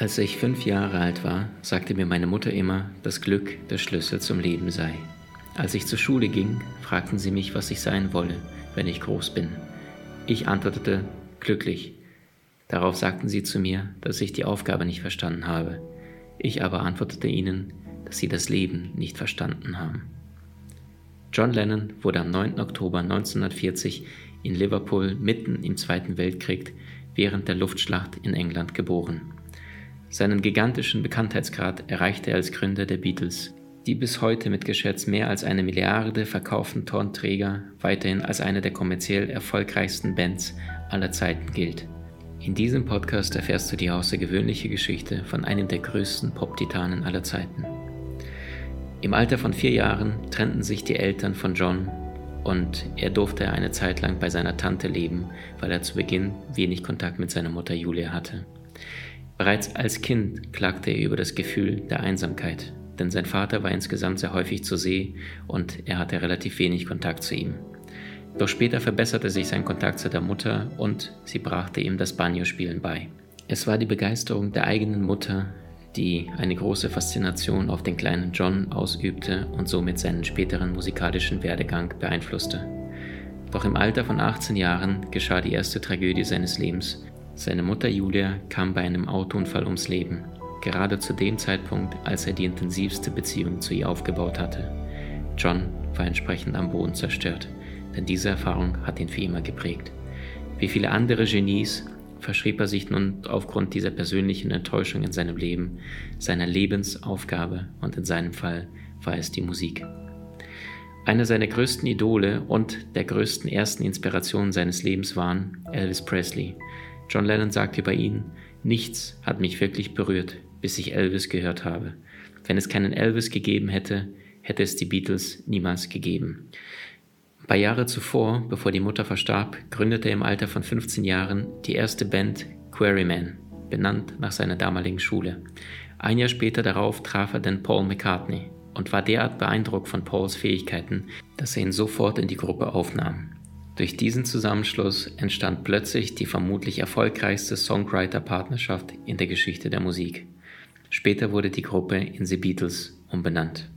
Als ich fünf Jahre alt war, sagte mir meine Mutter immer, dass Glück der Schlüssel zum Leben sei. Als ich zur Schule ging, fragten sie mich, was ich sein wolle wenn ich groß bin. Ich antwortete glücklich. Darauf sagten sie zu mir, dass ich die Aufgabe nicht verstanden habe. Ich aber antwortete ihnen, dass sie das Leben nicht verstanden haben. John Lennon wurde am 9. Oktober 1940 in Liverpool mitten im Zweiten Weltkrieg während der Luftschlacht in England geboren. Seinen gigantischen Bekanntheitsgrad erreichte er als Gründer der Beatles, die bis heute mit geschätzt mehr als eine Milliarde verkauften Tonträger weiterhin als eine der kommerziell erfolgreichsten Bands aller Zeiten gilt. In diesem Podcast erfährst du die außergewöhnliche Geschichte von einem der größten Pop-Titanen aller Zeiten. Im Alter von vier Jahren trennten sich die Eltern von John und er durfte eine Zeit lang bei seiner Tante leben, weil er zu Beginn wenig Kontakt mit seiner Mutter Julia hatte. Bereits als Kind klagte er über das Gefühl der Einsamkeit denn sein Vater war insgesamt sehr häufig zur See und er hatte relativ wenig Kontakt zu ihm. Doch später verbesserte sich sein Kontakt zu der Mutter und sie brachte ihm das Banjo-Spielen bei. Es war die Begeisterung der eigenen Mutter, die eine große Faszination auf den kleinen John ausübte und somit seinen späteren musikalischen Werdegang beeinflusste. Doch im Alter von 18 Jahren geschah die erste Tragödie seines Lebens. Seine Mutter Julia kam bei einem Autounfall ums Leben gerade zu dem Zeitpunkt, als er die intensivste Beziehung zu ihr aufgebaut hatte. John war entsprechend am Boden zerstört, denn diese Erfahrung hat ihn für immer geprägt. Wie viele andere Genies verschrieb er sich nun aufgrund dieser persönlichen Enttäuschung in seinem Leben seiner Lebensaufgabe und in seinem Fall war es die Musik. Einer seiner größten Idole und der größten ersten Inspirationen seines Lebens waren Elvis Presley. John Lennon sagte über ihn, nichts hat mich wirklich berührt bis ich Elvis gehört habe. Wenn es keinen Elvis gegeben hätte, hätte es die Beatles niemals gegeben. Ein paar Jahre zuvor, bevor die Mutter verstarb, gründete er im Alter von 15 Jahren die erste Band Quarryman, benannt nach seiner damaligen Schule. Ein Jahr später darauf traf er dann Paul McCartney und war derart beeindruckt von Pauls Fähigkeiten, dass er ihn sofort in die Gruppe aufnahm. Durch diesen Zusammenschluss entstand plötzlich die vermutlich erfolgreichste Songwriter-Partnerschaft in der Geschichte der Musik. Später wurde die Gruppe in The Beatles umbenannt.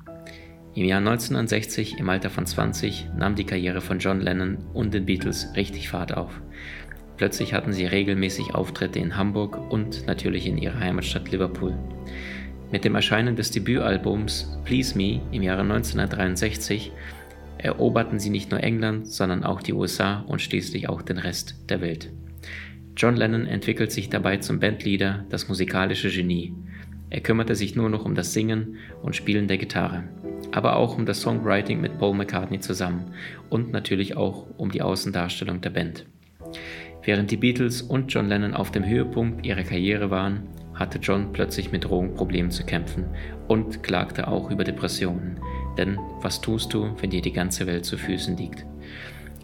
Im Jahr 1960, im Alter von 20, nahm die Karriere von John Lennon und den Beatles richtig Fahrt auf. Plötzlich hatten sie regelmäßig Auftritte in Hamburg und natürlich in ihrer Heimatstadt Liverpool. Mit dem Erscheinen des Debütalbums Please Me im Jahre 1963 eroberten sie nicht nur England, sondern auch die USA und schließlich auch den Rest der Welt. John Lennon entwickelt sich dabei zum Bandleader, das musikalische Genie. Er kümmerte sich nur noch um das Singen und Spielen der Gitarre, aber auch um das Songwriting mit Paul McCartney zusammen und natürlich auch um die Außendarstellung der Band. Während die Beatles und John Lennon auf dem Höhepunkt ihrer Karriere waren, hatte John plötzlich mit Drogenproblemen zu kämpfen und klagte auch über Depressionen. Denn was tust du, wenn dir die ganze Welt zu Füßen liegt?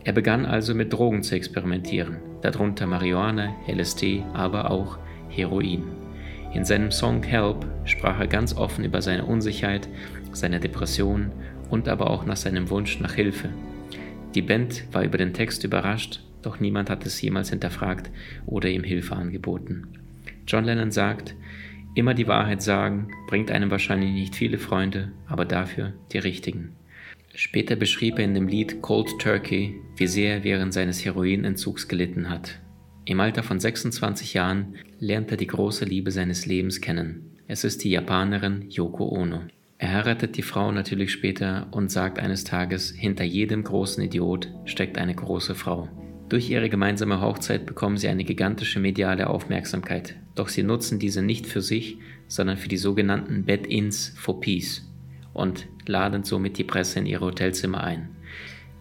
Er begann also mit Drogen zu experimentieren, darunter Marihuana, LSD, aber auch Heroin. In seinem Song Help sprach er ganz offen über seine Unsicherheit, seine Depression und aber auch nach seinem Wunsch nach Hilfe. Die Band war über den Text überrascht, doch niemand hat es jemals hinterfragt oder ihm Hilfe angeboten. John Lennon sagt, immer die Wahrheit sagen bringt einem wahrscheinlich nicht viele Freunde, aber dafür die richtigen. Später beschrieb er in dem Lied Cold Turkey, wie sehr er während seines Heroinentzugs gelitten hat. Im Alter von 26 Jahren lernt er die große Liebe seines Lebens kennen. Es ist die Japanerin Yoko Ono. Er heiratet die Frau natürlich später und sagt eines Tages, hinter jedem großen Idiot steckt eine große Frau. Durch ihre gemeinsame Hochzeit bekommen sie eine gigantische mediale Aufmerksamkeit, doch sie nutzen diese nicht für sich, sondern für die sogenannten Bed-ins for Peace und laden somit die Presse in ihre Hotelzimmer ein.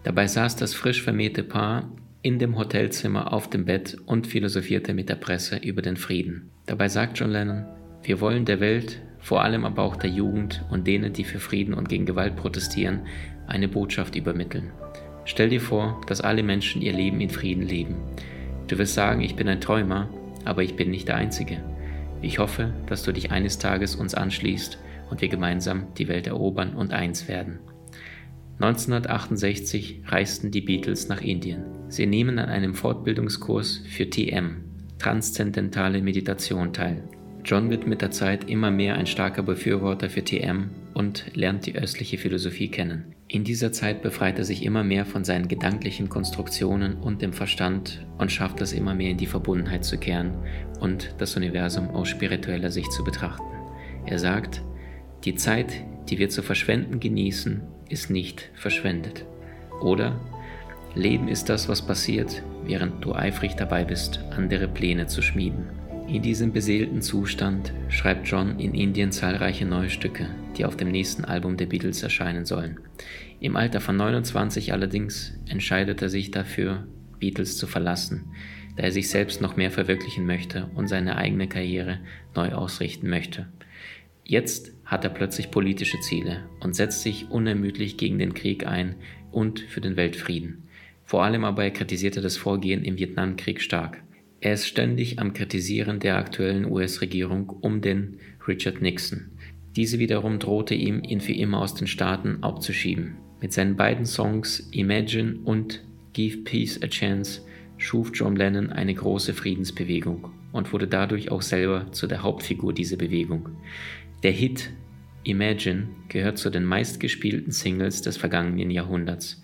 Dabei saß das frisch vermählte Paar in dem Hotelzimmer auf dem Bett und philosophierte mit der Presse über den Frieden. Dabei sagt John Lennon, wir wollen der Welt, vor allem aber auch der Jugend und denen, die für Frieden und gegen Gewalt protestieren, eine Botschaft übermitteln. Stell dir vor, dass alle Menschen ihr Leben in Frieden leben. Du wirst sagen, ich bin ein Träumer, aber ich bin nicht der Einzige. Ich hoffe, dass du dich eines Tages uns anschließt und wir gemeinsam die Welt erobern und eins werden. 1968 reisten die Beatles nach Indien. Sie nehmen an einem Fortbildungskurs für TM, transzendentale Meditation, teil. John wird mit der Zeit immer mehr ein starker Befürworter für TM und lernt die östliche Philosophie kennen. In dieser Zeit befreit er sich immer mehr von seinen gedanklichen Konstruktionen und dem Verstand und schafft es immer mehr in die Verbundenheit zu kehren und das Universum aus spiritueller Sicht zu betrachten. Er sagt, die Zeit, die wir zu verschwenden genießen, ist nicht verschwendet. Oder Leben ist das, was passiert, während du eifrig dabei bist, andere Pläne zu schmieden. In diesem beseelten Zustand schreibt John in Indien zahlreiche neue Stücke, die auf dem nächsten Album der Beatles erscheinen sollen. Im Alter von 29 allerdings entscheidet er sich dafür, Beatles zu verlassen, da er sich selbst noch mehr verwirklichen möchte und seine eigene Karriere neu ausrichten möchte. Jetzt hat er plötzlich politische Ziele und setzt sich unermüdlich gegen den Krieg ein und für den Weltfrieden. Vor allem aber er kritisierte das Vorgehen im Vietnamkrieg stark. Er ist ständig am Kritisieren der aktuellen US-Regierung um den Richard Nixon. Diese wiederum drohte ihm, ihn für immer aus den Staaten abzuschieben. Mit seinen beiden Songs Imagine und Give Peace a Chance schuf John Lennon eine große Friedensbewegung und wurde dadurch auch selber zu der Hauptfigur dieser Bewegung. Der Hit Imagine gehört zu den meistgespielten Singles des vergangenen Jahrhunderts.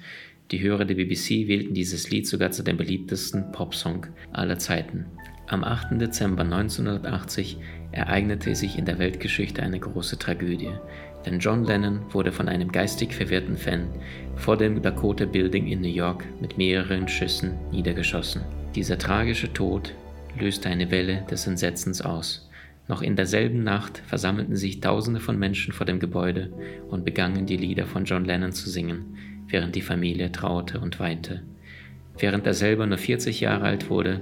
Die Hörer der BBC wählten dieses Lied sogar zu dem beliebtesten Popsong aller Zeiten. Am 8. Dezember 1980 ereignete sich in der Weltgeschichte eine große Tragödie, denn John Lennon wurde von einem geistig verwirrten Fan vor dem Dakota Building in New York mit mehreren Schüssen niedergeschossen. Dieser tragische Tod löste eine Welle des Entsetzens aus. Noch in derselben Nacht versammelten sich Tausende von Menschen vor dem Gebäude und begannen die Lieder von John Lennon zu singen, während die Familie trauerte und weinte. Während er selber nur 40 Jahre alt wurde,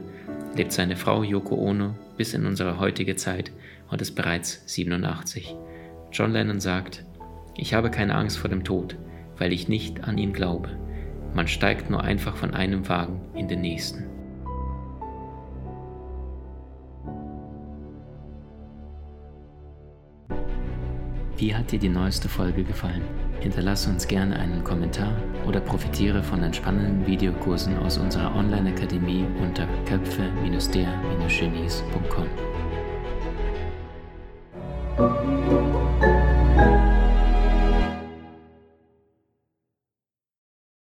lebt seine Frau Yoko Ono bis in unsere heutige Zeit und ist bereits 87. John Lennon sagt, ich habe keine Angst vor dem Tod, weil ich nicht an ihn glaube. Man steigt nur einfach von einem Wagen in den nächsten. Wie hat dir die neueste Folge gefallen? Hinterlasse uns gerne einen Kommentar oder profitiere von entspannenden Videokursen aus unserer Online-Akademie unter köpfe-der-genies.com.